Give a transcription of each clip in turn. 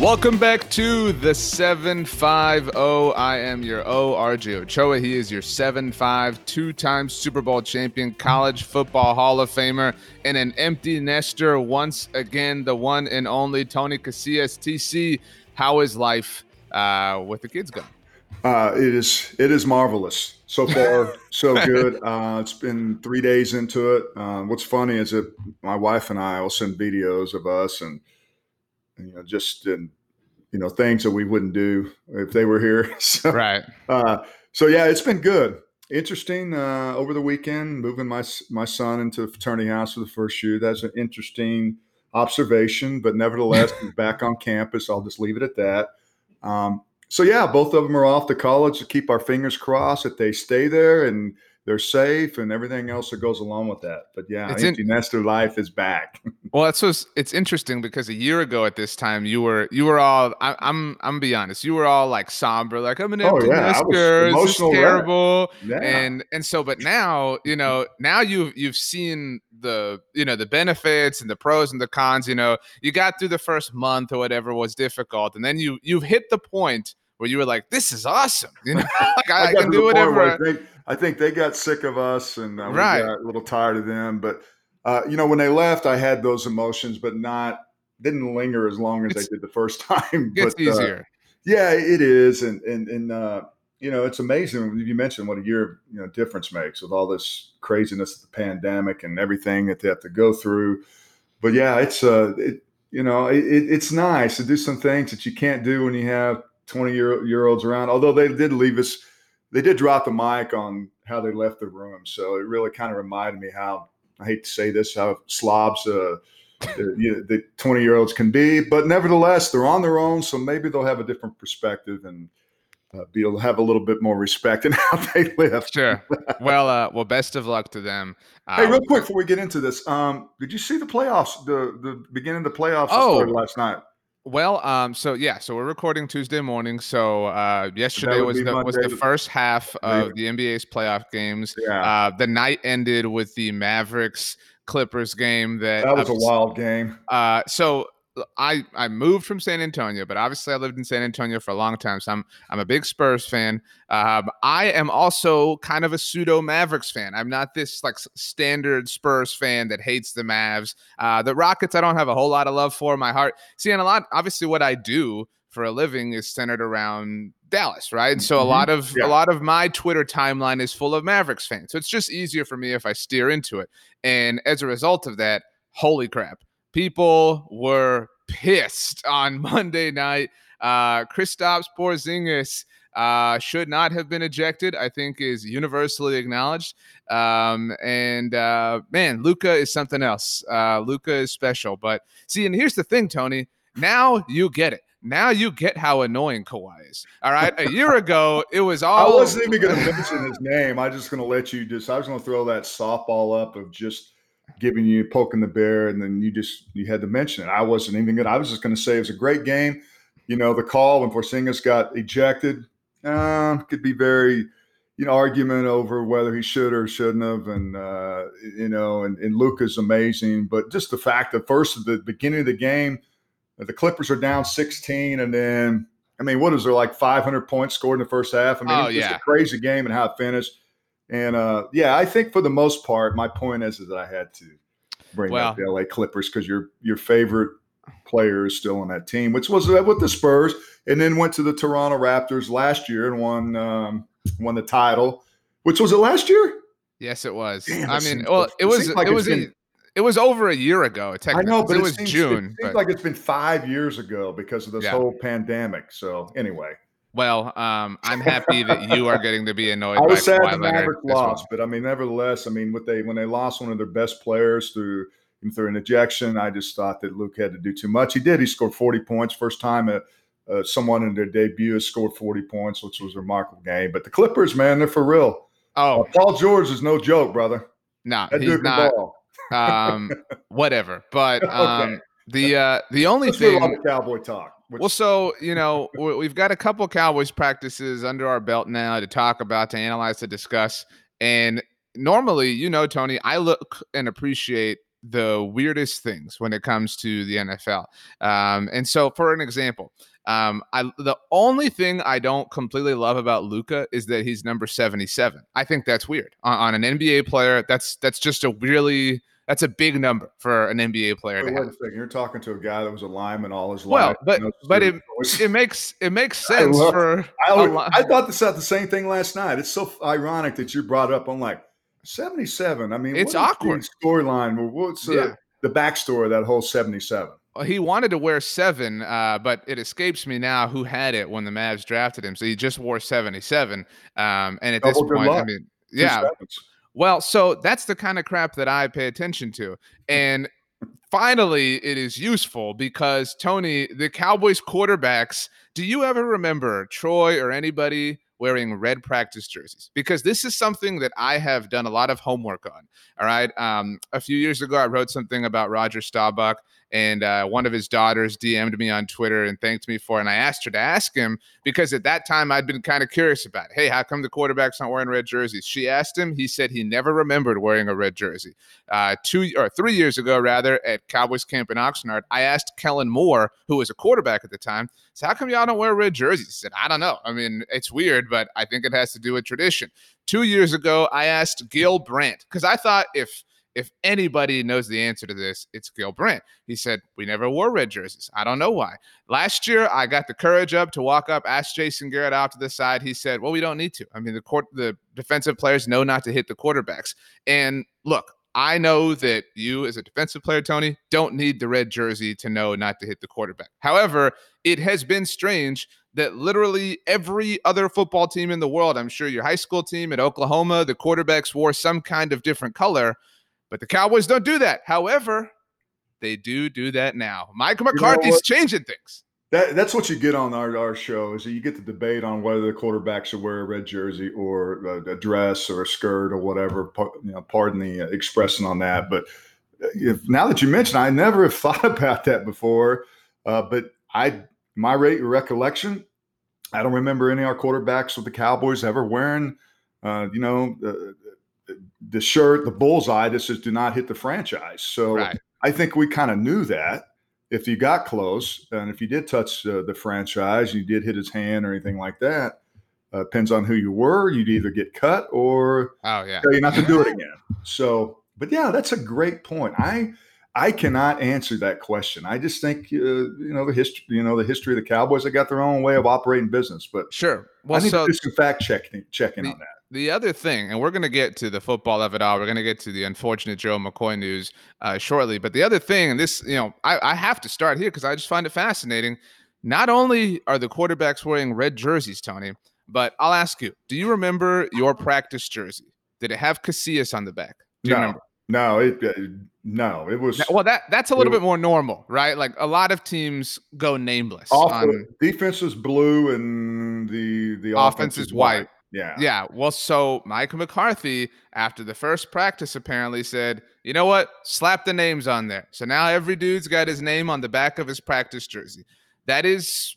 Welcome back to the 75O. I am your O, RJ Ochoa. He is your 7'5, two time Super Bowl champion, college football Hall of Famer, and an empty nester once again, the one and only Tony Casillas. TC, how is life uh, with the kids going? Uh, it is it is marvelous so far, so good. Uh, it's been three days into it. Uh, what's funny is that my wife and I will send videos of us and you know just in, you know things that we wouldn't do if they were here. so, Right. Uh, so yeah, it's been good. Interesting. Uh, over the weekend, moving my my son into the fraternity house for the first year. That's an interesting observation, but nevertheless, back on campus. I'll just leave it at that. Um, so yeah, both of them are off to college. To keep our fingers crossed that they stay there and they're safe and everything else that goes along with that. But yeah, It's in- empty nester life is back. Well, that's what's it's interesting because a year ago at this time you were you were all I, am I'm I'm gonna be honest you were all like somber like I'm an Oh, empty yeah, I was nester this is terrible yeah. and and so but now you know now you've you've seen the you know the benefits and the pros and the cons you know you got through the first month or whatever was difficult and then you you've hit the point where you were like this is awesome you know like I, I got can do the point where whatever I think, I think they got sick of us and uh, we Right. got a little tired of them. But uh, you know, when they left, I had those emotions, but not didn't linger as long as It's- they did the first time. it's but, uh, easier yeah, it is, and and and uh, you know, it's amazing. You mentioned what a year you know difference makes with all this craziness, of the pandemic, and everything that they have to go through. But yeah, it's uh, it, you know, it- it's nice to do some things that you can't do when you have twenty year year olds around. Although they did leave us, they did drop the mic on how they left the room, so it really kind of reminded me how I hate to say this, how slobs. Uh, the, you know, the 20 year olds can be, but nevertheless, they're on their own. So maybe they'll have a different perspective and uh, be able to have a little bit more respect in how they live. sure well uh well best of luck to them Hey, Uh, real quick before we get into this, um, did you see the playoffs? The the beginning of the playoffs Oh. started last night. Well, um, so yeah, so we're recording Tuesday morning. So uh, yesterday was the was the first half of the NBA's playoff games. Yeah, Uh, the night ended with the Mavericks Clippers game. That that was a wild game. Uh, so I I moved from San Antonio, but obviously I lived in San Antonio for a long time, so I'm I'm a big Spurs fan. Um, I am also kind of a pseudo Mavericks fan. I'm not this like standard Spurs fan that hates the Mavs. Uh, the Rockets, I don't have a whole lot of love for. My heart, see, and a lot. Obviously, what I do for a living is centered around Dallas, right? And so a Mhm. lot of Yeah. a lot of my Twitter timeline is full of Mavericks fans. So it's just easier for me if I steer into it. And as a result of that, holy crap people were pissed on Monday night. Uh, Kristaps Porzingis uh, should not have been ejected. I think is universally acknowledged. Um, and uh, man, Luka is something else. Uh, Luka is special. But see, and here's the thing, Tony. Now you get it. Now you get how annoying Kawhi is. All right. A year ago, it was all. I wasn't even going to mention his name. I was just going to let you just. I was going to throw that softball up of just giving you poking the bear, and then you just you had to mention it. I wasn't even good. I was just going to say it was a great game. You know, the call when Porzingis got ejected uh, could be very, you know argument over whether he should or shouldn't have, and uh, you know, and, and Luka's amazing, but just the fact that first at the beginning of the game, the Clippers are down 16, and then I mean, what is there like 500 points scored in the first half? I mean, Oh, it's just yeah. a crazy game and how it finished. And uh, yeah, I think for the most part, my point is, is that I had to bring Well- up the LA Clippers because your your favorite player is still on that team, which was uh, with the Spurs, and then went to the Toronto Raptors last year and won um, won the title. Which was it last year? Yes, it was. Damn, I it mean, well, it it was seems like it was a, it was over a year ago. I know, but it was seems, June. It seems but- like it's been five years ago because of this Yeah. whole pandemic. So anyway, well, um, I'm happy that you are getting to be annoyed I by was sad Kawhi the Mavericks lost, but I mean, nevertheless, I mean, what they when they lost one of their best players through through an ejection, I just thought that Luke had to do too much. He did. He scored 40 points first time uh, someone in their debut has scored 40 points, which was a remarkable game. But the Clippers, man, they're for real. Oh Uh, Paul George is no joke, brother. no, That he's not. Um, whatever. But Okay. um, the uh, the only Let's thing Cowboy talk. Well, so you know, we- we've got a couple Cowboys practices under our belt now to talk about, to analyze, to discuss. And normally, you know, Tony, I look and appreciate the weirdest things when it comes to the NFL. Um, and so, for an example, um, I the only thing I don't completely love about Luka is that he's number seventy-seven. I think that's weird on, on an NBA player. That's that's just a really that's a big number for an NBA player wait, to wait have. a second. You're talking to a guy that was a lineman all his Well, life. Well, but- but voice. It makes it makes I sense love- for I, always- I thought this out the same thing last night. It's so ironic that you brought up. I'm like 77. I mean, It's what is the awkward. Storyline. What's uh, Yeah. the backstory of that whole 77? Well, he wanted to wear seven, uh, but it escapes me now who had it when the Mavs drafted him. So he just wore 77. Um, and at this Double good point, I mean, yeah. Well, so that's the kind of crap that I pay attention to. And finally, it is useful because, Tony, the Cowboys quarterbacks, do you ever remember Troy or anybody wearing red practice jerseys? Because this is something that I have done a lot of homework on. All right. Um, a few years ago, I wrote something about Roger Staubach. And uh, one of his daughters DM'd me on Twitter and thanked me for it. And I asked her to ask him because at that time I'd been kind of curious about, hey, how come the quarterback's aren't wearing red jerseys? She asked him. He said he never remembered wearing a red jersey. Uh, two or three years ago, rather, at Cowboys camp in Oxnard, I asked Kellen Moore, who was a quarterback at the time, so how come y'all don't wear red jerseys? He said, I don't know. I mean, it's weird, but I think it has to do with tradition. Two years ago, I asked Gil Brandt because I thought if if anybody knows the answer to this, it's Gil Brandt. He said, We never wore red jerseys. I don't know why. Last year, I got the courage up to walk up, ask Jason Garrett out to the side. He said, Well, we don't need to. I mean, the court, the defensive players know not to hit the quarterbacks. And look, I know that you, as a defensive player, Tony, don't need the red jersey to know not to hit the quarterback. However, it has been strange that literally every other football team in the world, I'm sure your high school team at Oklahoma, the quarterbacks wore some kind of different color, but the Cowboys don't do that. However, they do do that now. Mike McCarthy's what? changing things. That, that's what you get on our, our show is that you get the debate on whether the quarterback should wear a red jersey or a, a dress or a skirt or whatever. You know, pardon the uh, expression on that. But uh, if, now that you mention, I never have thought about that before. Uh, but I, my rate recollection, I don't remember any of our quarterbacks with the Cowboys ever wearing, uh, you know, the, the shirt, the bullseye that says "Do not hit the franchise." So Right. I think we kind of knew that if you got close and if you did touch uh, the franchise, you did hit his hand or anything like that. Uh, depends on who you were. You'd either get cut or Oh, yeah. tell you not to do it again. So, but yeah, that's a great point. I I cannot answer that question. I just think uh, you know the history. You know the history of the Cowboys. They got their own way of operating business, but Sure. I Well, need so to do some fact checking checking on that. The other thing, and we're going to get to the football of it all. We're going to get to the unfortunate Joe McCoy news uh, shortly. But the other thing, and this, you know, I, I have to start here because I just find it fascinating. Not only are the quarterbacks wearing red jerseys, Tony, but I'll ask you: Do you remember your practice jersey? Did it have Casillas on the back? Do you No. remember? No, it uh, no, it was Well, that that's a little It- bit more normal, right? Like a lot of teams go nameless. off on- defense is blue and the the Offense is white. Yeah, Yeah. Well, so Mike McCarthy, after the first practice, apparently said, you know what? Slap the names on there. So now every dude's got his name on the back of his practice jersey. That is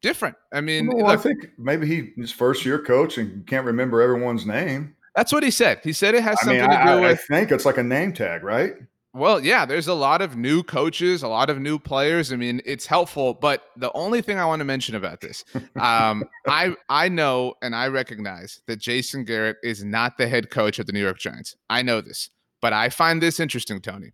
different. I mean, well, look, I think maybe he his first year coach and can't remember everyone's name. That's what he said. He said it has I something mean, to do I, with. I think it's like a name tag, right? Well, yeah, there's a lot of new coaches, a lot of new players. I mean, it's helpful, but the only thing I want to mention about this, um, I I know and I recognize that Jason Garrett is not the head coach of the New York Giants. I know this, but I find this interesting, Tony.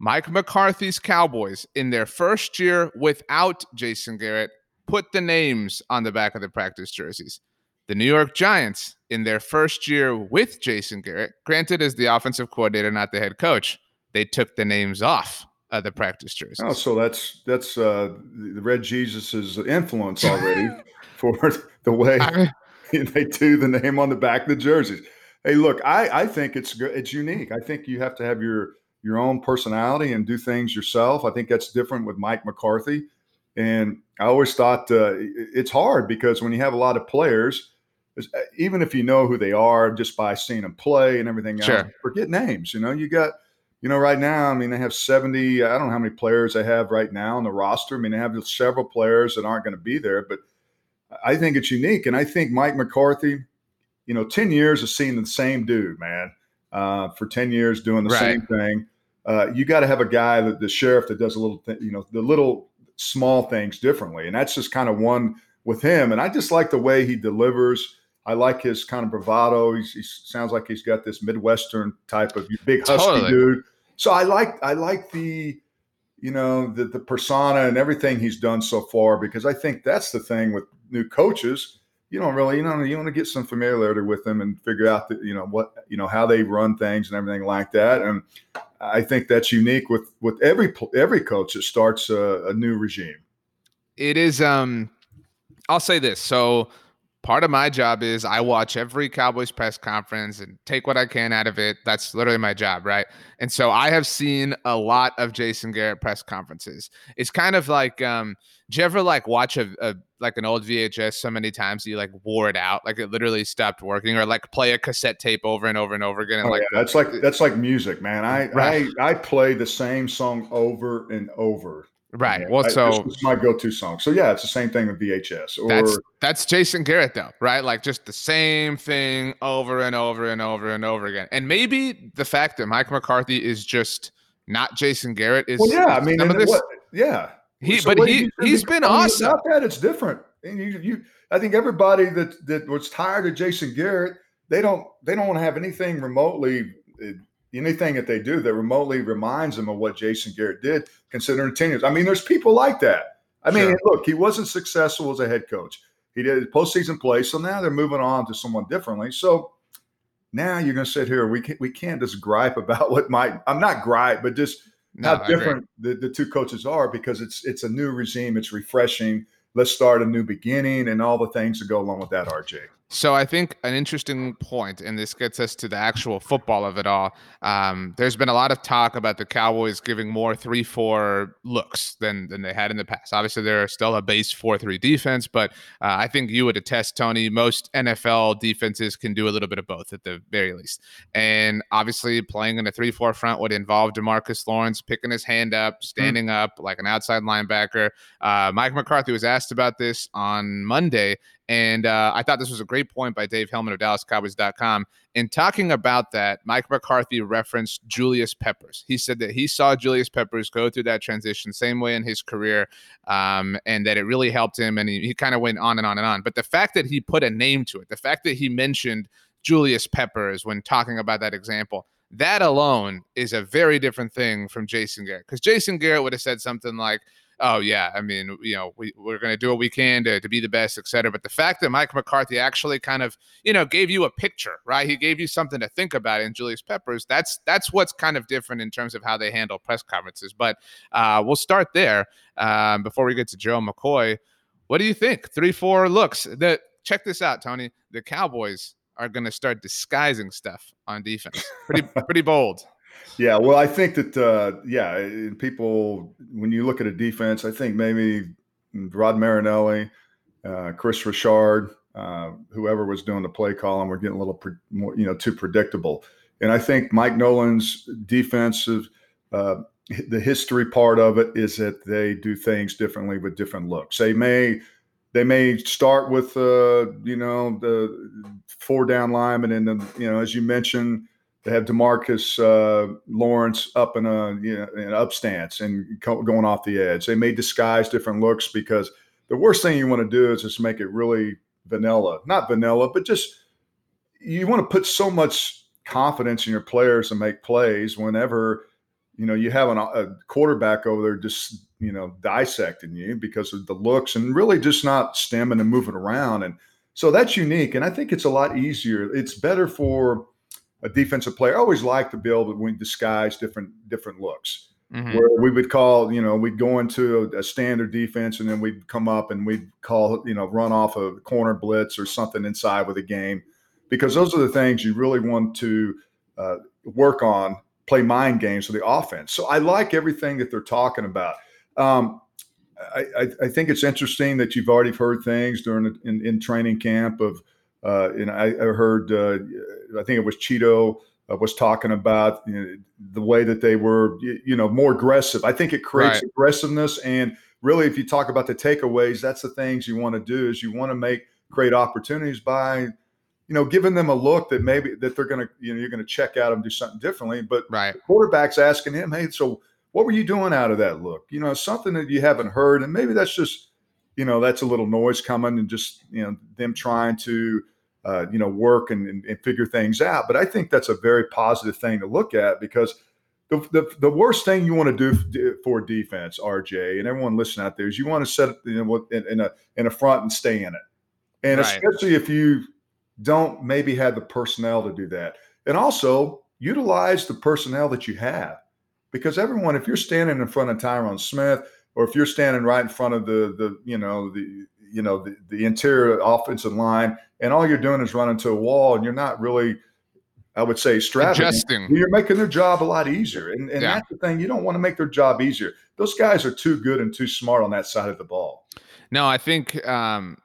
Mike McCarthy's Cowboys in their first year without Jason Garrett put the names on the back of the practice jerseys. The New York Giants in their first year with Jason Garrett, granted as the offensive coordinator, not the head coach, they took the names off of the practice jerseys. Oh, so that's that's uh, the Red Jesus's influence already for the way I mean, they do the name on the back of the jerseys. Hey, look, I I think it's good. It's unique. I think you have to have your your own personality and do things yourself. I think that's different with Mike McCarthy. And I always thought uh, it's hard because when you have a lot of players, even if you know who they are just by seeing them play and everything else, forget names. You know, you got you know, right now, I mean, they have 70, I don't know how many players they have right now on the roster. I mean, they have several players that aren't going to be there, but I think it's unique. And I think Mike McCarthy, you know, 10 years of seeing the same dude, man, uh, for 10 years doing the right. same thing. Uh, you got to have a guy that the sheriff that does a little, th- you know, the little small things differently. And that's just kind of one with him. And I just like the way he delivers. I like his kind of bravado. He's, he sounds like he's got this Midwestern type of big husky totally. dude so I like I like the you know the the persona and everything he's done so far because I think that's the thing with new coaches. You don't really you know you want to get some familiarity with them and figure out that you know what you know how they run things and everything like that. And I think that's unique with with every every coach that starts a, a new regime. It is. Um, I'll say this. So part of my job is I watch every Cowboys press conference and take what I can out of it. That's literally my job, right? And so I have seen a lot of Jason Garrett press conferences. It's kind of like, um, do you ever like watch a, a like an old VHS so many times you like wore it out, like it literally stopped working, or like play a cassette tape over and over and over again? And oh, like yeah. that's like that's like music, man. I right. I I play the same song over and over Right. Well, so this my go-to song. So yeah, it's the same thing with VHS. Or that's that's Jason Garrett though, right? Like just the same thing over and over and over and over again. And maybe the fact that Mike McCarthy is just not Jason Garrett is well, yeah. I mean, this, what, yeah. He, so but he he's been awesome. Not that it's different. And you, you, I think everybody that that was tired of Jason Garrett, they don't they don't want to have anything remotely eh, anything that they do that remotely reminds them of what Jason Garrett did, considering 10 years. I mean, there's people like that. I mean, sure. look, he wasn't successful as a head coach. He did postseason play, so now they're moving on to someone differently. So now you're going to sit here. We can't we can't just gripe about what might. I'm not gripe, but just no, how different the, the two coaches are because it's it's a new regime. It's refreshing. Let's start a new beginning and all the things that go along with that. RJ. So I think an interesting point, and this gets us to the actual football of it all. Um, there's been a lot of talk about the Cowboys giving more three-four looks than than they had in the past. Obviously, they're still a base four-three defense, but uh, I think you would attest, Tony. Most NFL defenses can do a little bit of both at the very least. And obviously, playing in a three-four front would involve Demarcus Lawrence picking his hand up, mm. standing mm-hmm. up like an outside linebacker. Uh, Mike McCarthy was asked about this on Monday, and uh, I thought this was a great point by Dave Helman of DallasCowboys.com. In talking about that, Mike McCarthy referenced Julius Peppers. He said that he saw Julius Peppers go through that transition same way in his career, um, and that it really helped him. And he, he kind of went on and on and on. But the fact that he put a name to it, the fact that he mentioned Julius Peppers when talking about that example, that alone is a very different thing from Jason Garrett. Because Jason Garrett would have said something like, oh yeah, I mean, you know, we, we're going to do what we can to, to be the best, et cetera. But the fact that Mike McCarthy actually kind of, you know, gave you a picture, right? He gave you something to think about in Julius Peppers. That's that's what's kind of different in terms of how they handle press conferences. But uh, we'll start there um, before we get to Joe McCoy. What do you think? Three, four looks. That check this out, Tony. The Cowboys are going to start disguising stuff on defense. Pretty pretty bold. Yeah, well, I think that uh, yeah, people when you look at a defense, I think maybe Rod Marinelli, uh, Kris Richard, uh, whoever was doing the play calling, were getting a little pre- more, you know, too predictable. And I think Mike Nolan's defensive, uh, the history part of it is that they do things differently with different looks. They may they may start with uh, you know the four down linemen, and then you know as you mentioned, they have Demarcus uh, Lawrence up in a you know an up stance and co- going off the edge. They may disguise different looks because the worst thing you want to do is just make it really vanilla, not vanilla, but just you want to put so much confidence in your players to make plays whenever you know you have an, a quarterback over there just you know dissecting you because of the looks and really just not stemming and moving around. And so that's unique and i think it's a lot easier. It's better for a defensive player I always like to be but we disguise different different looks mm-hmm. where we would call you know we'd go into a, a, standard defense and then we'd come up and we'd call you know run off a corner blitz or something inside with a game because those are the things you really want to uh, work on, play mind games for the offense. So I like everything that they're talking about. Um, I, I, I, think it's interesting that you've already heard things during the, in, in training camp of, uh, and I, I heard, uh, I think it was Cheeto uh, was talking about you know, the way that they were, you, you, know, more aggressive. I think it creates right. aggressiveness, and really, if you talk about the takeaways, that's the things you want to do is you want to make great opportunities by you know, giving them a look that maybe that they're going to, you know, you're going to check out and do something differently. But right. quarterback's asking him, hey, so what were you doing out of that look? You know, something that you haven't heard, and maybe that's just, you know, that's a little noise coming and just, you know, them trying to, uh, you know, work and, and, and figure things out. But I think that's a very positive thing to look at because the, the, the worst thing you want to do for defense, RJ, and everyone listening out there is you want to set it you know, in, in a in a front and stay in it. And right. especially if you don't maybe have the personnel to do that. And also utilize the personnel that you have. Because everyone, if you're standing in front of Tyron Smith, or if you're standing right in front of the the you know the you know the, the interior offensive line, and all you're doing is running to a wall, and you're not really, I would say, strategizing. You're making their job a lot easier, and, and yeah. that's the thing. You don't want to make their job easier. Those guys are too good and too smart on that side of the ball. No, I think um,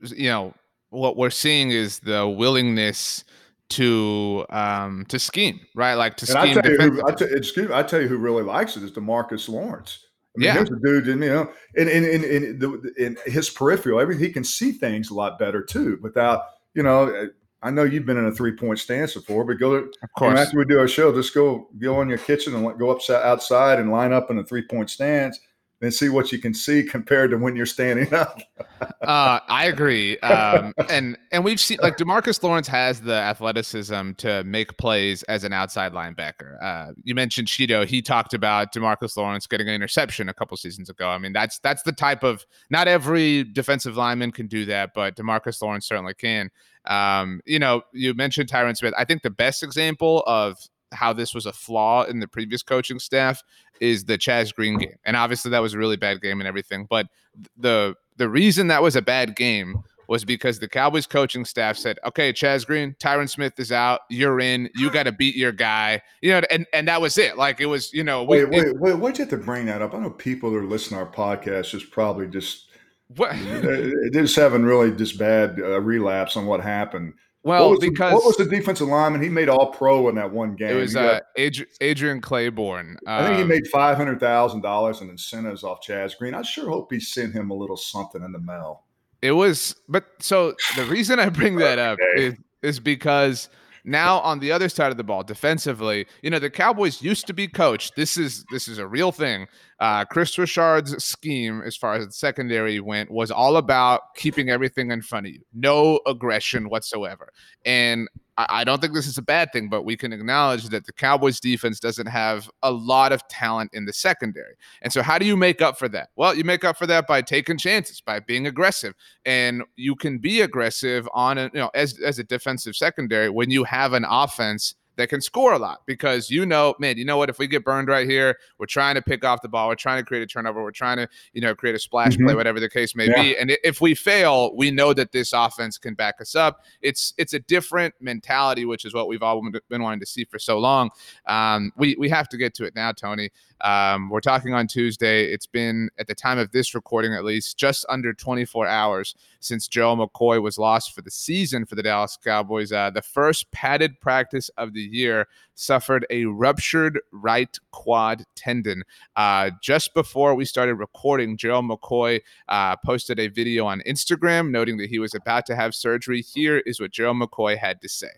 you know what we're seeing is the willingness to um to scheme, right? Like to scheme. I tell, you who, I, tell, excuse me, I tell you who really likes it is Demarcus Lawrence. I mean, yeah, here's a dude, and you know, in in in, in, the, in his peripheral, everything he can see things a lot better too. Without you know, eh, I know you've been in a three point stance before, but go of course you know, after we do our show, just go go in your kitchen and go up outside and line up in a three point stance and see what you can see compared to when you're standing up. uh, I agree, um, and and we've seen like Demarcus Lawrence has the athleticism to make plays as an outside linebacker. Uh, you mentioned Cheeto; he talked about Demarcus Lawrence getting an interception a couple seasons ago. I mean, that's that's the type of not every defensive lineman can do that, but Demarcus Lawrence certainly can. Um, you know, you mentioned Tyron Smith. I think the best example of how this was a flaw in the previous coaching staff is the Chaz Green game. And obviously that was a really bad game and everything. But the the reason that was a bad game was because the Cowboys coaching staff said, "Okay, Chaz Green, Tyron Smith is out. You're in. You got to beat your guy." You know, and and that was it. Like it was, you know. Wait, wait, it, wait. Why'd you have to bring that up? I know people that are listening to our podcast is probably just what? just having really just bad uh, relapse on what happened. Well, what because the, what was the defensive lineman? He made All Pro in that one game. It was uh, Adri- Adrian Clayborn. I think he um, made five hundred thousand dollars in incentives off Chaz Green. I sure hope he sent him a little something in the mail. It was, but so the reason I bring that up okay. is, is because now on the other side of the ball, defensively, you know, the Cowboys used to be coached. This is this is a real thing. Uh, Kris Richard's scheme, as far as the secondary went, was all about keeping everything in front of you, no aggression whatsoever. And I don't think this is a bad thing, but we can acknowledge that the Cowboys defense doesn't have a lot of talent in the secondary. And so, how do you make up for that? Well, you make up for that by taking chances, by being aggressive. And you can be aggressive on, a, you know, as, as a defensive secondary when you have an offense that can score a lot because you know, man, you know what? If we get burned right here, we're trying to pick off the ball, we're trying to create a turnover, we're trying to, you know, create a splash mm-hmm. play, whatever the case may yeah. be. And if we fail, we know that this offense can back us up. It's it's a different mentality, which is what we've all been wanting to see for so long. Um, we we have to get to it now, Tony. Um, we're talking on Tuesday. It's been, at the time of this recording at least, just under 24 hours since Gerald McCoy was lost for the season for the Dallas Cowboys. Uh, the first padded practice of the year suffered a ruptured right quad tendon. Uh, just before we started recording, Gerald McCoy uh, posted a video on Instagram noting that he was about to have surgery. Here is what Gerald McCoy had to say.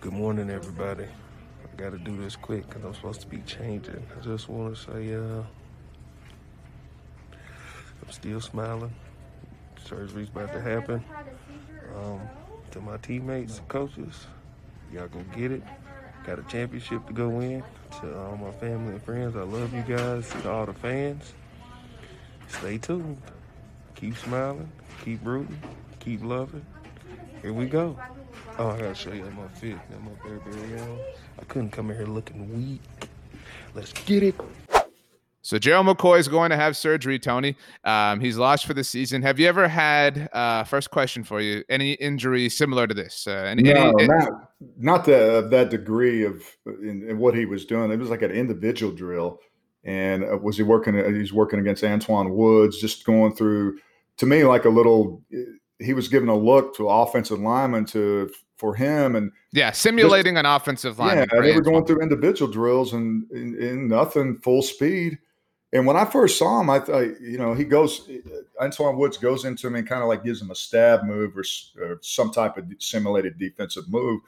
Good morning, everybody. I got to do this quick because I'm supposed to be changing. I just want to say, uh, I'm still smiling. Surgery's about to happen. Um, to my teammates, and coaches, y'all go get it. Got a championship to go in. To all my family and friends, I love you guys. To all the fans, stay tuned. Keep smiling. Keep rooting. Keep loving. Here we go. Oh, I gotta show you my fit. Got my Burberry on. I couldn't come in here looking weak. Let's get it. So Gerald McCoy is going to have surgery, Tony. Um, he's lost for the season. Have you ever had? Uh, first question for you: Any injury similar to this? Uh, any, no, any, not not the, that degree of in, in, what he was doing. It was like an individual drill. And uh, was he working? Uh, he's working against Antwaun Woods, just going through. To me, like a little. He was giving a look to offensive lineman to for him and yeah, simulating just, an offensive line. Yeah, they were going through individual drills and in nothing full speed. And when I first saw him, I thought, you know, he goes, Antwaun Woods goes into him and kind of like gives him a stab move or, or, some type of simulated defensive move.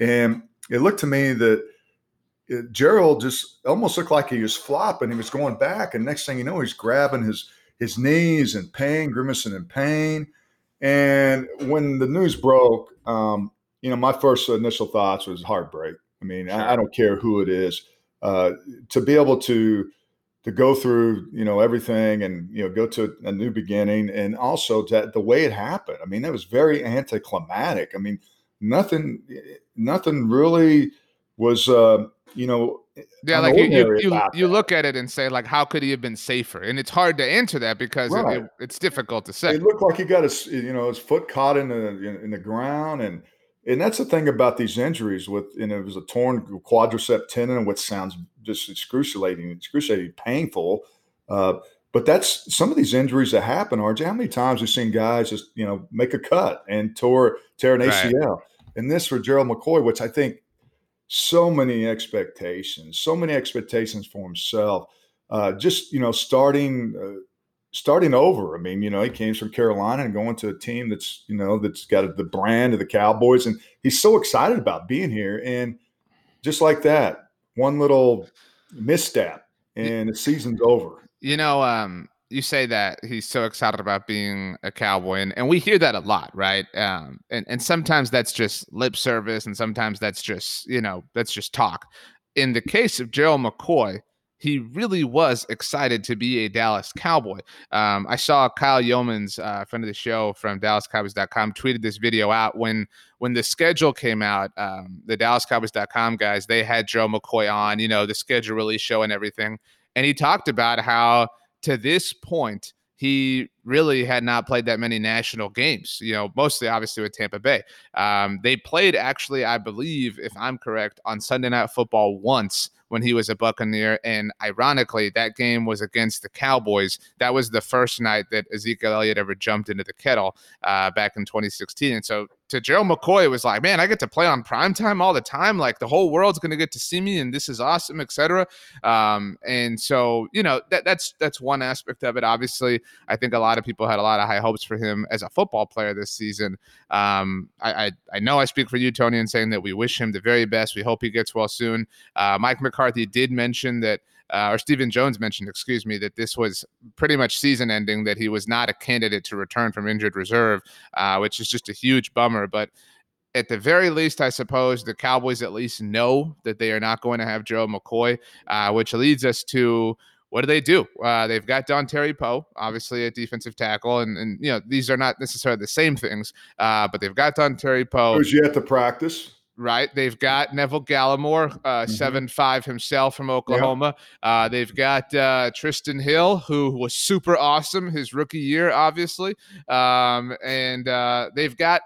And it looked to me that it, Gerald just almost looked like he was flopping. He was going back. And next thing you know, he's grabbing his, his knees in pain, grimacing in pain. And when the news broke, um, you know, my first initial thoughts was heartbreak. I mean, sure. I, I, don't care who it is. Uh, to be able to to go through you know everything and you know go to a new beginning and also that the way it happened i mean that was very anticlimactic i mean nothing nothing really was uh you know yeah like you you, you, you, look at it and say like how could he have been safer and it's hard to answer that because right. it, it, it's difficult to say it looked like he got his you know his foot caught in the in, in the ground and and that's the thing about these injuries with you know it was a torn quadricep tendon which sounds just excruciating excruciating painful uh, but that's some of these injuries that happen rj how many times we've seen guys just you know make a cut and tore tear an acl right. and this for gerald mccoy which i think so many expectations so many expectations for himself uh, just you know starting uh, starting over. I mean, you know, he came from Carolina and going to a team that's, you know, that's got the brand of the Cowboys. And he's so excited about being here. And just like that, one little misstep and the season's over. You know, um, you say that he's so excited about being a cowboy and, and we hear that a lot right um, and, and sometimes that's just lip service and sometimes that's just you know that's just talk in the case of gerald mccoy he really was excited to be a Dallas Cowboy. Um, I saw Kyle Youmans, uh, friend of the show from DallasCowboys.com, tweeted this video out when when the schedule came out. Um, the DallasCowboys.com guys they had Joe McCoy on, you know, the schedule release show and everything, and he talked about how to this point he really had not played that many national games, you know, mostly obviously with Tampa Bay. Um, they played actually, I believe, if I'm correct, on Sunday Night Football once when he was a Buccaneer. And ironically, that game was against the Cowboys. That was the first night that Ezekiel Elliott ever jumped into the kettle uh, back in 2016. And so to Gerald McCoy, it was like, man, I get to play on prime time all the time. Like the whole world's going to get to see me, and this is awesome, etc. Um, and so, you know, that, that's that's one aspect of it. Obviously, I think a lot of people had a lot of high hopes for him as a football player this season. Um, I, I, I know I speak for you, Tony, in saying that we wish him the very best. We hope he gets well soon. Uh, Mike McCarthy did mention that uh, or Stephen Jones mentioned, excuse me, that this was pretty much season ending, that he was not a candidate to return from injured reserve, uh, which is just a huge bummer. But at the very least, I suppose the Cowboys at least know that they are not going to have Joe McCoy, uh, which leads us to what do they do? Uh, they've got Dontari Poe, obviously a defensive tackle, and, and you know these are not necessarily the same things, uh, but they've got Dontari Poe. Who's yet to practice? Right? They've got Neville Gallimore, uh, mm-hmm. seven five himself from Oklahoma. Yep. Uh, they've got uh, Trysten Hill, who was super awesome his rookie year, obviously, um, and uh, they've got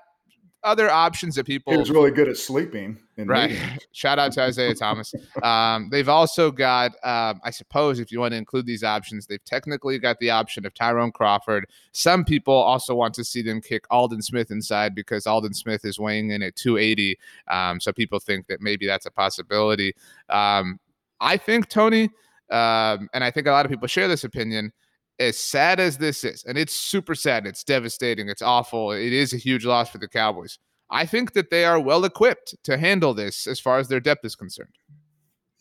other options that people. He was really good at sleeping. right. Shout out to Isaiah Thomas. Um, they've also got, um, I suppose, if you want to include these options, they've technically got the option of Tyrone Crawford. Some people also want to see them kick Aldon Smith inside because Aldon Smith is weighing in at 280. Um, so people think that maybe that's a possibility. Um, I think Tony, um, and I think a lot of people share this opinion as sad as this is, and it's super sad, it's devastating, it's awful, it is a huge loss for the Cowboys. I think that they are well equipped to handle this as far as their depth is concerned.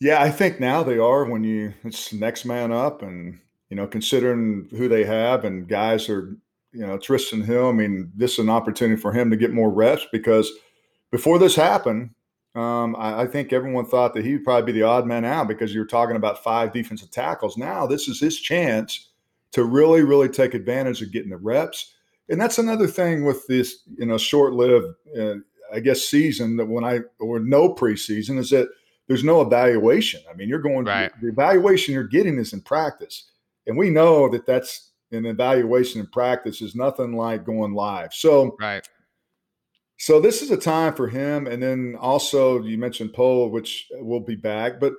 Yeah, I think now they are when you it's next man up and you know, considering who they have and guys are, you know, Trysten Hill, I mean, this is an opportunity for him to get more reps because before this happened, um, I, I, think everyone thought that he would probably be the odd man out because you were talking about five defensive tackles. Now this is his chance to really, really take advantage of getting the reps. And that's another thing with this, you know, short-lived, uh, I guess, season that when I or no preseason is that there's no evaluation. I mean, you're going right. the evaluation you're getting is in practice, and we know that that's an evaluation in practice is nothing like going live. So, right. So this is a time for him, and then also you mentioned Poe, which will be back, but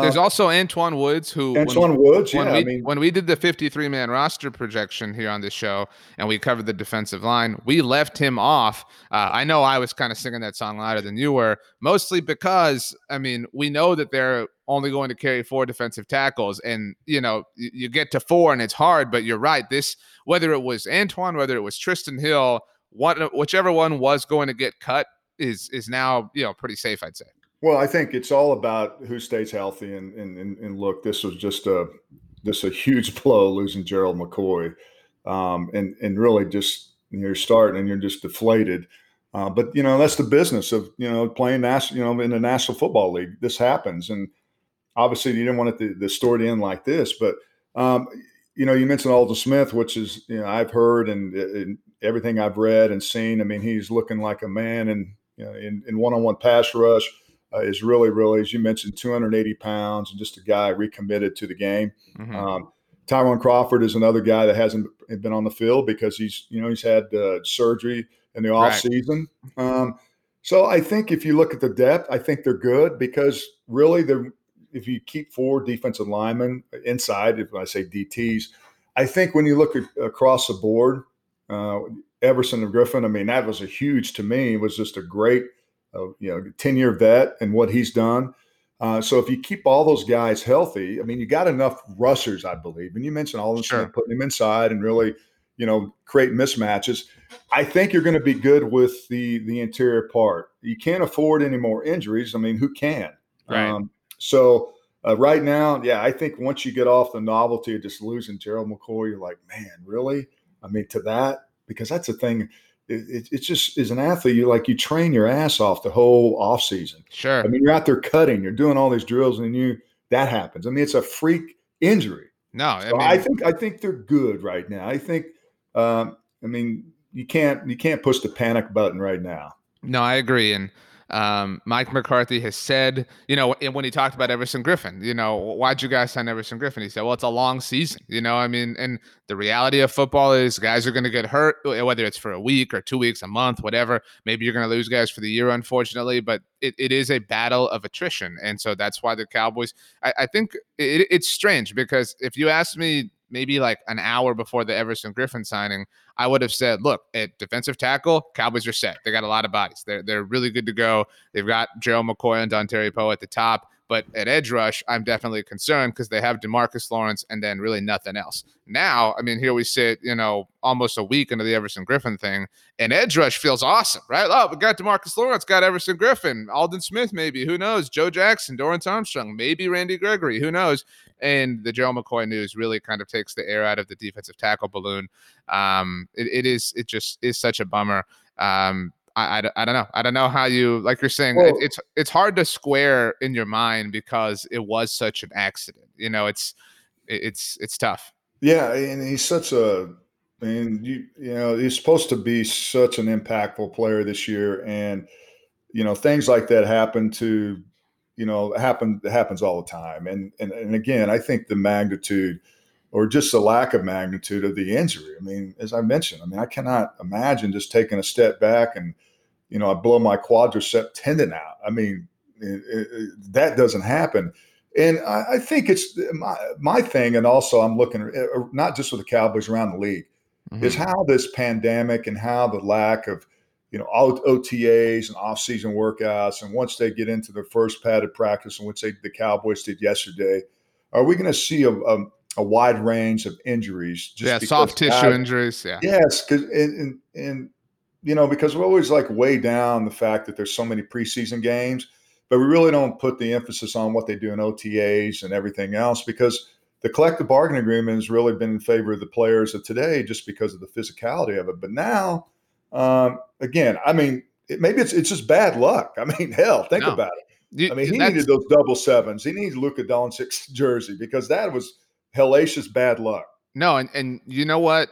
there's uh, also Antwaun Woods, who Antwaun when, Woods, when yeah. We, I mean, when we did the 53 man roster projection here on this show, and we covered the defensive line, we left him off. Uh, I know I was kind of singing that song louder than you were, mostly because I mean we know that they're only going to carry four defensive tackles, and you know you, you get to four and it's hard. But you're right. This whether it was Antwaun, whether it was Trysten Hill, what whichever one was going to get cut is is now you know pretty safe, I'd say. Well, I think it's all about who stays healthy. And, and, and, look, this was just a just a huge blow losing Gerald McCoy, um, and and really just you're starting and you're just deflated. Uh, but you know that's the business of you know playing national you know in the National Football League. This happens, and obviously you didn't want it to, the story to end like this. But um, you know you mentioned Aldon Smith, which is you know I've heard and, and, everything I've read and seen. I mean he's looking like a man and you know, in, in one-on-one pass rush uh, is really, really, as you mentioned, 280 pounds and just a guy recommitted to the game. Mm-hmm. Um, Tyrone Crawford is another guy that hasn't been on the field because he's, you know, he's had uh, surgery in the off right. season. Um, so I think if you look at the depth, I think they're good because really the if you keep four defensive linemen inside, if I say DTs, I think when you look at, across the board, uh, Everson and Griffen, I mean, that was a huge to me. It was just a great – a you know, 10 year vet and what he's done. Uh, so if you keep all those guys healthy, I mean, you got enough rushers, I believe. And you mentioned all this, sure. putting them inside and really, you know, create mismatches. I think you're going to be good with the the interior part. You can't afford any more injuries. I mean, who can? Right. Um, so uh, right now, yeah, I think once you get off the novelty of just losing Gerald McCoy, you're like, man, really? I mean, to that because that's the thing it, it, just as an athlete, you like you train your ass off the whole off season. Sure. I mean, you're out there cutting, you're doing all these drills, and you that happens. I mean, it's a freak injury. No, I, mean, I think I think they're good right now. I think, um, I mean, you can't you can't push the panic button right now. No, I agree, and um, Mike McCarthy has said, you know, when he talked about Everson Griffen, you know, why'd you guys sign Everson Griffen? He said, well, it's a long season, you know, I mean, and the reality of football is guys are going to get hurt, whether it's for a week or two weeks, a month, whatever. Maybe you're going to lose guys for the year, unfortunately, but it, it is a battle of attrition. And so that's why the Cowboys, I, I think it, it's strange because if you ask me maybe like an hour before the Everson Griffen signing, I would have said, look, at defensive tackle, Cowboys are set. They got a lot of bodies. They're they're really good to go. They've got Joe McCoy and Dontari Poe at the top. But at edge rush, I'm definitely concerned because they have Demarcus Lawrence and then really nothing else. Now, I mean, here we sit, you know, almost a week into the Everson Griffen thing, and edge rush feels awesome, right? Oh, we got Demarcus Lawrence, got Everson Griffen, Aldon Smith, maybe, who knows? Joe Jackson, Dorance Armstrong, maybe Randy Gregory, who knows? And the Joe McCoy news really kind of takes the air out of the defensive tackle balloon. Um, it, it is, it just is such a bummer. Um, I, I, I, don't know. I don't know how you like you're saying well, it, it's it's hard to square in your mind because it was such an accident. You know, it's it's it's tough. Yeah, and he's such a and you you know he's supposed to be such an impactful player this year, and you know things like that happen to you know happen happens all the time. And and and again, I think the magnitude or just the lack of magnitude of the injury. I mean, as I mentioned, I mean, I cannot imagine just taking a step back and you know, I blow my quadricep tendon out. I mean, it, it, that doesn't happen. And I, I, think it's my, my thing. And also, I'm looking uh, not just with the Cowboys around the league, mm-hmm. is how this pandemic and how the lack of, you know, OTAs and off-season workouts, and once they get into their first padded practice, and which they, the Cowboys did yesterday, are we going to see a, a, a, wide range of injuries? yeah, soft tissue injuries. Yeah. Yes, because and, and and you know because we always like weigh down the fact that there's so many preseason games but we really don't put the emphasis on what they do in OTAs and everything else because the collective bargaining agreement has really been in favor of the players of today just because of the physicality of it. But now, um, again, I mean, it, maybe it's it's just bad luck. I mean, hell, think no. about it. You, I mean, he needed those double sevens. He needed Luka Doncic's jersey because that was hellacious bad luck. No, and and you know what?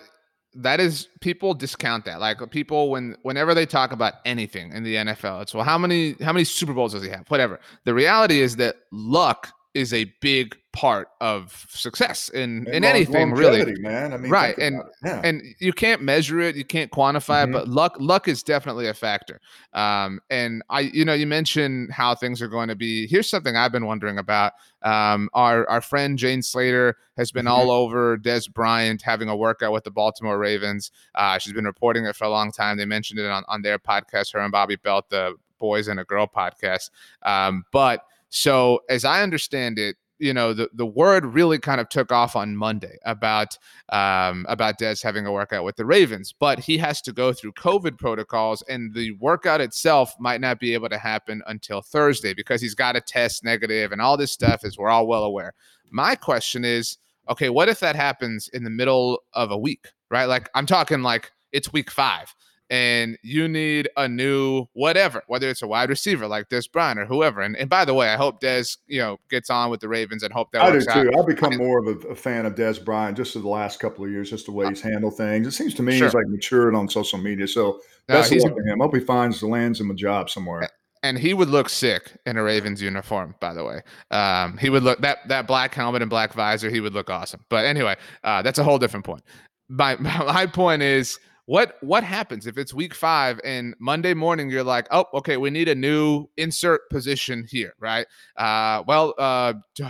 that is people discount that. Like people when whenever they talk about anything in the NFL, it's well, how many how many Super Bowls does he have? Whatever. The reality is that luck is a big part of success in and in anything really. man. I mean right and yeah. and you can't measure it you can't quantify mm-hmm. it but luck luck is definitely a factor. Um and i you know you mentioned how things are going to be. Here's something i've been wondering about. Um our our friend jane slater has been mm-hmm. all over dez bryant having a workout with the baltimore ravens. Uh she's been reporting it for a long time. They mentioned it on, on their podcast her and bobby belt the boys and a girl podcast. Um but so as I understand it, you know the, the word really kind of took off on Monday about um, about Dez having a workout with the Ravens, but he has to go through COVID protocols, and the workout itself might not be able to happen until Thursday because he's got to test negative and all this stuff, as we're all well aware. My question is, okay, what if that happens in the middle of a week, right? Like I'm talking like it's week five and you need a new whatever, whether it's a wide receiver like Dez Bryant or whoever. And, and by the way, I hope Dez, you know, gets on with the Ravens and hope that I do too. I've become I, more of a, a, fan of Dez Bryant just in the last couple of years, just the way he's handled things. It seems to me sure. he's like matured on social media. So best no, of luck to him. Hope he finds the lands him a job somewhere. And he would look sick in a Ravens uniform, by the way. Um, he would look that that black helmet and black visor. He would look awesome. But anyway, uh, that's a whole different point. My my point is what what happens if it's week five and Monday morning you're like, oh, okay, we need a new insert position here, right? Uh, well,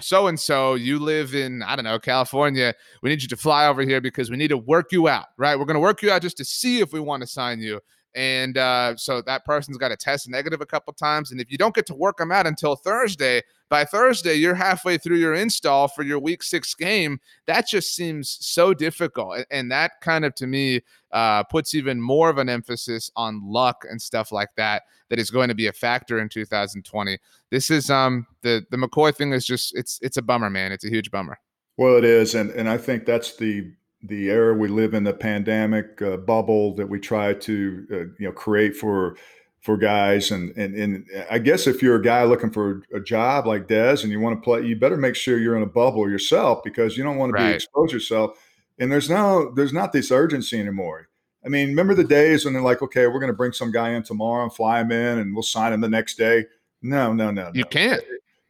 so and so, you live in I don't know California. We need you to fly over here because we need to work you out, right? We're going to work you out just to see if we want to sign you. And uh, so that person's got to test negative a couple times. And if you don't get to work them out until Thursday, by Thursday, you're halfway through your install for your week six game. That just seems so difficult. And that kind of, to me, uh, puts even more of an emphasis on luck and stuff like that that is going to be a factor in 2020. This is um the the McCoy thing is just it's it's a bummer, man. It's a huge bummer. Well, it is, and and I think that's the the era we live in, the pandemic uh, bubble that we try to uh, you know create for for guys. And, and and I guess if you're a guy looking for a job like Dez and you want to play, you better make sure you're in a bubble yourself because you don't want to right. be exposed yourself. And there's no there's not this urgency anymore. I mean, remember the days when they're like, okay, we're going to bring some guy in tomorrow and fly him in, and we'll sign him the next day. No, no, no, no. You can't.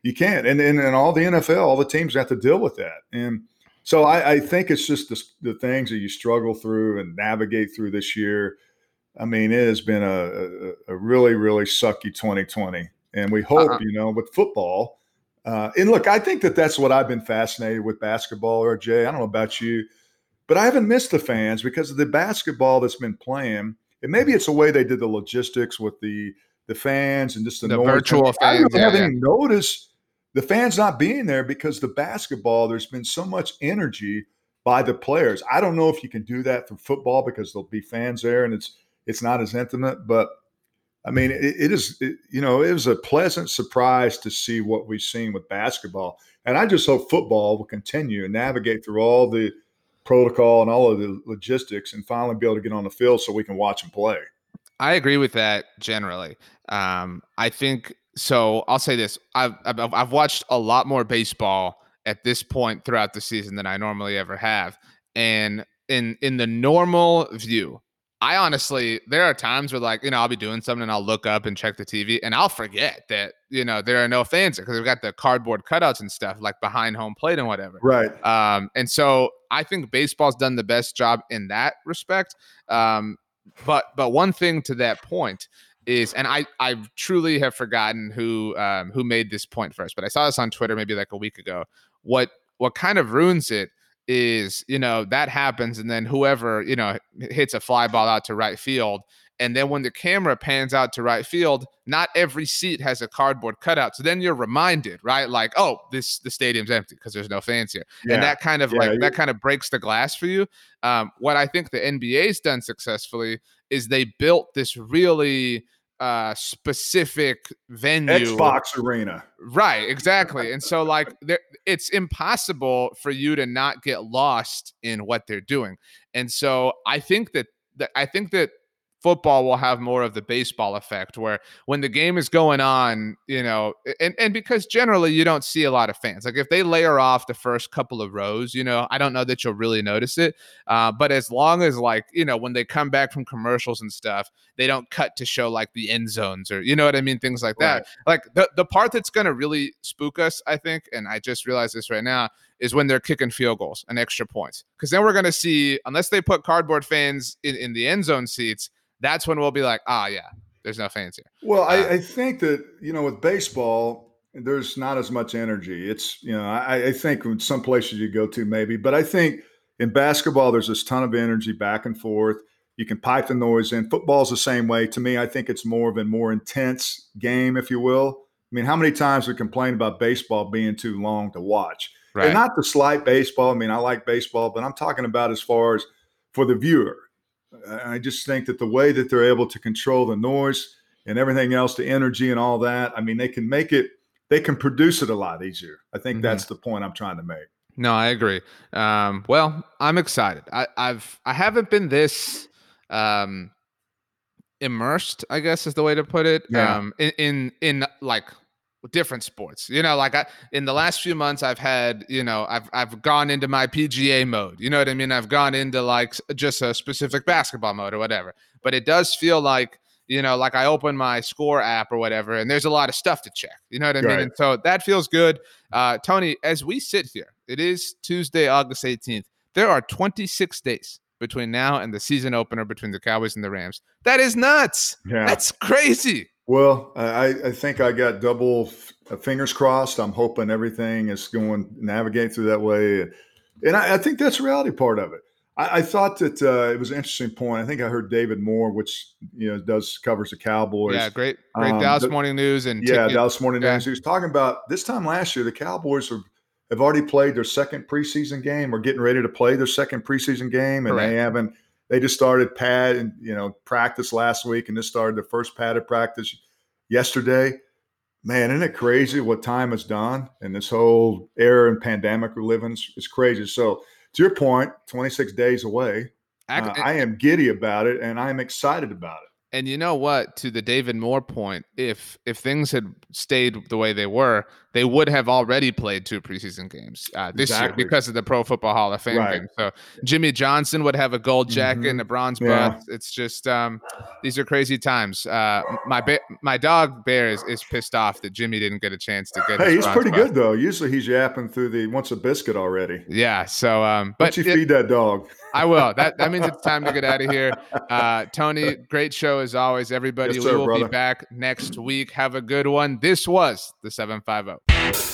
You can't. And, and and all the NFL, all the teams have to deal with that. And so I, I think it's just the, the things that you struggle through and navigate through this year. I mean, it has been a, a, a really, really sucky 2020. And we hope, uh-huh. you know, with football. Uh, and look, I think that that's what I've been fascinated with basketball, RJ. I don't know about you, but I haven't missed the fans because of the basketball that's been playing. And maybe it's the way they did the logistics with the the fans and just the, the virtual fans. I don't yeah, haven't yeah. noticed the fans not being there because the basketball, there's been so much energy by the players. I don't know if you can do that for football because there'll be fans there and it's it's not as intimate, but I mean, it, it is, it, you know, it was a pleasant surprise to see what we've seen with basketball. And I just hope football will continue and navigate through all the protocol and all of the logistics and finally be able to get on the field so we can watch them play. I agree with that generally. Um, I think so. I'll say this: I've, I've, I've watched a lot more baseball at this point throughout the season than I normally ever have, and in in the normal view, I honestly, there are times where like, you know, I'll be doing something and I'll look up and check the TV and I'll forget that, you know, there are no fans because they've got the cardboard cutouts and stuff like behind home plate and whatever. Right. Um, and so I think baseball's done the best job in that respect. Um, but but one thing to that point is, and I I truly have forgotten who um, who made this point first, but I saw this on Twitter maybe like a week ago. What what kind of ruins it is you know that happens and then whoever you know hits a fly ball out to right field and then when the camera pans out to right field not every seat has a cardboard cutout so then you're reminded right like oh this the stadium's empty because there's no fans here yeah. and that kind of yeah, like that kind of breaks the glass for you um, what i think the nba's done successfully is they built this really uh specific venue Xbox arena. Right, exactly. and so like there it's impossible for you to not get lost in what they're doing. And so I think that, that I think that football will have more of the baseball effect where when the game is going on, you know, and, and because generally you don't see a lot of fans. Like if they layer off the first couple of rows, you know, I don't know that you'll really notice it. Uh, but as long as like, you know, when they come back from commercials and stuff, they don't cut to show like the end zones or you know what I mean, things like that. Right. Like the, the part that's gonna really spook us, I think, and I just realized this right now, is when they're kicking field goals and extra points. Because then we're gonna see, unless they put cardboard fans in, in the end zone seats that's when we'll be like, ah, yeah, there's no fans here. Well, uh, I, I, think that you know with baseball, there's not as much energy. It's you know I, I think in some places you go to maybe, but I think in basketball there's this ton of energy back and forth. You can pipe the noise in. Football's the same way. To me, I think it's more of a more intense game, if you will. I mean, how many times we complain about baseball being too long to watch? Right. And not to slight baseball. I mean, I like baseball, but I'm talking about as far as for the viewer. I just think that the way that they're able to control the noise and everything else, the energy and all that, I mean, they can make it, they can produce it a lot easier. I think mm-hmm. that's the point I'm trying to make. No, I agree. Um, well, I'm excited. I, I've I haven't been this um, immersed, I guess is the way to put it. Yeah. Um, in, in in like different sports. You know, like I, in the last few months, I've had, you know, I've I've gone into my PGA mode. You know what I mean? I've gone into like just a specific basketball mode or whatever. But it does feel like, you know, like I open my score app or whatever, and there's a lot of stuff to check. You know what I mean? And so that feels good. Uh, Tony, as we sit here, it is Tuesday, August 18th. There are 26 days between now and the season opener between the Cowboys and the Rams. That is nuts. Yeah. That's crazy. Well, I, I think I got double f- fingers crossed. I'm hoping everything is going navigate through that way, and I, I think that's the reality part of it. I, I thought that uh, it was an interesting point. I think I heard David Moore, which you know does covers the Cowboys. Yeah, great, great um, Dallas the, Morning News and yeah, ticket. Dallas Morning yeah. News. He was talking about this time last year. The Cowboys are, have already played their second preseason game or getting ready to play their second preseason game, and Correct. they haven't they just started pad and you know practice last week and just started the first padded practice yesterday. Man, isn't it crazy what time has done? And this whole era and pandemic we're living is crazy. So to your point, 26 days away. Uh, I am giddy about it and I'm excited about it. And you know what? To the David Moore point, if if things had stayed the way they were, they would have already played two preseason games uh, this exactly. year because of the Pro Football Hall of Fame right. game. So Jimmy Johnson would have a gold jacket mm-hmm. and a bronze yeah. It's just um, these are crazy times. Uh, my ba- my dog Bear is, is pissed off that Jimmy didn't get a chance to get. Hey, he's pretty good though. Usually he's yapping through the wants a biscuit already. Yeah. So um, but you it, feed that dog. I will. That that means it's time to get out of here. Uh, Tony, great show as always. Everybody, yes, sir, we will brother. be back next week. Have a good one. This was the seven five zero. Oh.